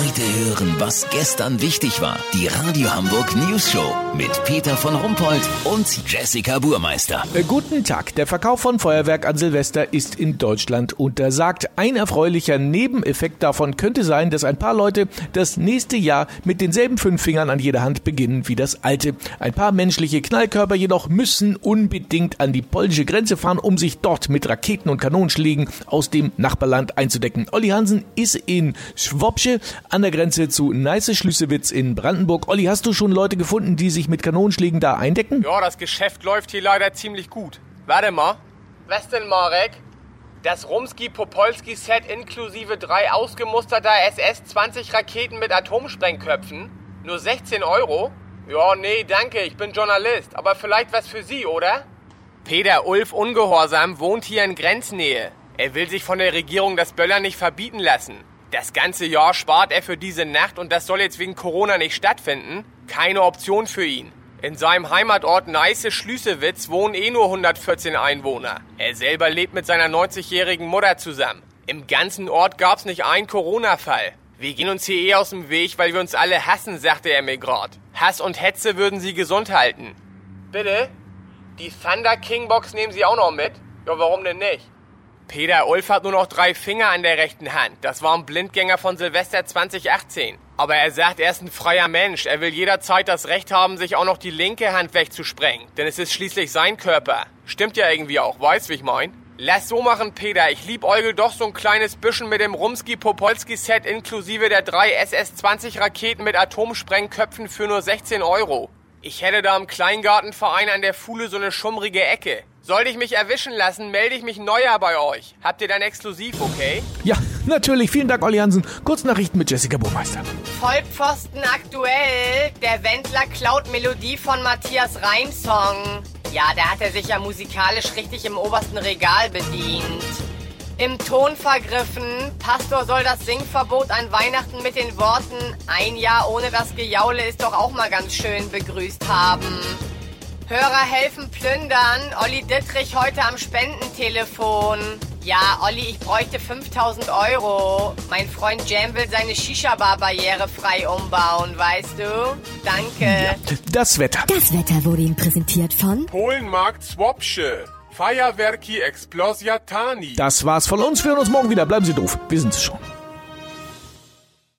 Heute hören, was gestern wichtig war. Die Radio Hamburg News Show mit Peter von Rumpold und Jessica Burmeister. Äh, Guten Tag. Der Verkauf von Feuerwerk an Silvester ist in Deutschland untersagt. Ein erfreulicher Nebeneffekt davon könnte sein, dass ein paar Leute das nächste Jahr mit denselben fünf Fingern an jeder Hand beginnen wie das alte. Ein paar menschliche Knallkörper jedoch müssen unbedingt an die polnische Grenze fahren, um sich dort mit Raketen und Kanonenschlägen aus dem Nachbarland einzudecken. Olli Hansen ist in Schwopsche an der Grenze zu Neiße-Schlüssewitz in Brandenburg. Olli, hast du schon Leute gefunden, die sich mit Kanonenschlägen da eindecken? Ja, das Geschäft läuft hier leider ziemlich gut. Warte mal. Was denn, Marek? Das Rumski-Popolski-Set inklusive drei ausgemusterter SS-20 Raketen mit Atomsprengköpfen? Nur 16 Euro? Ja, nee, danke, ich bin Journalist. Aber vielleicht was für Sie, oder? Peter Ulf Ungehorsam wohnt hier in Grenznähe. Er will sich von der Regierung das Böllern nicht verbieten lassen. Das ganze Jahr spart er für diese Nacht und das soll jetzt wegen Corona nicht stattfinden? Keine Option für ihn. In seinem Heimatort Neiße Schlüsewitz wohnen eh nur 114 Einwohner. Er selber lebt mit seiner 90-jährigen Mutter zusammen. Im ganzen Ort gab's nicht einen Corona-Fall. Wir gehen uns hier eh aus dem Weg, weil wir uns alle hassen, sagte er mir grad. Hass und Hetze würden sie gesund halten. Bitte? Die Thunder King Box nehmen Sie auch noch mit? Ja, warum denn nicht? Peter Ulf hat nur noch drei Finger an der rechten Hand. Das war ein Blindgänger von Silvester 2018. Aber er sagt, er ist ein freier Mensch. Er will jederzeit das Recht haben, sich auch noch die linke Hand wegzusprengen. Denn es ist schließlich sein Körper. Stimmt ja irgendwie auch, weißt wie ich mein? Lass so machen, Peter. Ich liebäugel doch so ein kleines bisschen mit dem Rumski-Popolski-Set inklusive der drei SS-20-Raketen mit Atomsprengköpfen für nur 16 Euro. Ich hätte da im Kleingartenverein an der Fuhle so eine schummrige Ecke. Sollte ich mich erwischen lassen, melde ich mich neuer bei euch. Habt ihr dann exklusiv, okay? Ja, natürlich. Vielen Dank, Olli Hansen. Kurznachrichten mit Jessica Burmeister. Vollpfosten aktuell. Der Wendler klaut Melodie von Matthias Reimsong. Ja, da hat er sich ja musikalisch richtig im obersten Regal bedient. Im Ton vergriffen. Pastor soll das Singverbot an Weihnachten mit den Worten Ein Jahr ohne das Gejaule ist doch auch mal ganz schön begrüßt haben. Hörer helfen plündern. Olli Dittrich heute am Spendentelefon. Ja, Olli, ich bräuchte 5000 Euro. Mein Freund Jam will seine Shisha-Bar barrierefrei umbauen, weißt du? Danke. Das Wetter. Das Wetter wurde Ihnen präsentiert von Polenmarkt Swopsche. Feuerwerki Explosia Tani. Das war's von uns. Wir hören uns morgen wieder. Bleiben Sie doof. Wir sind's schon.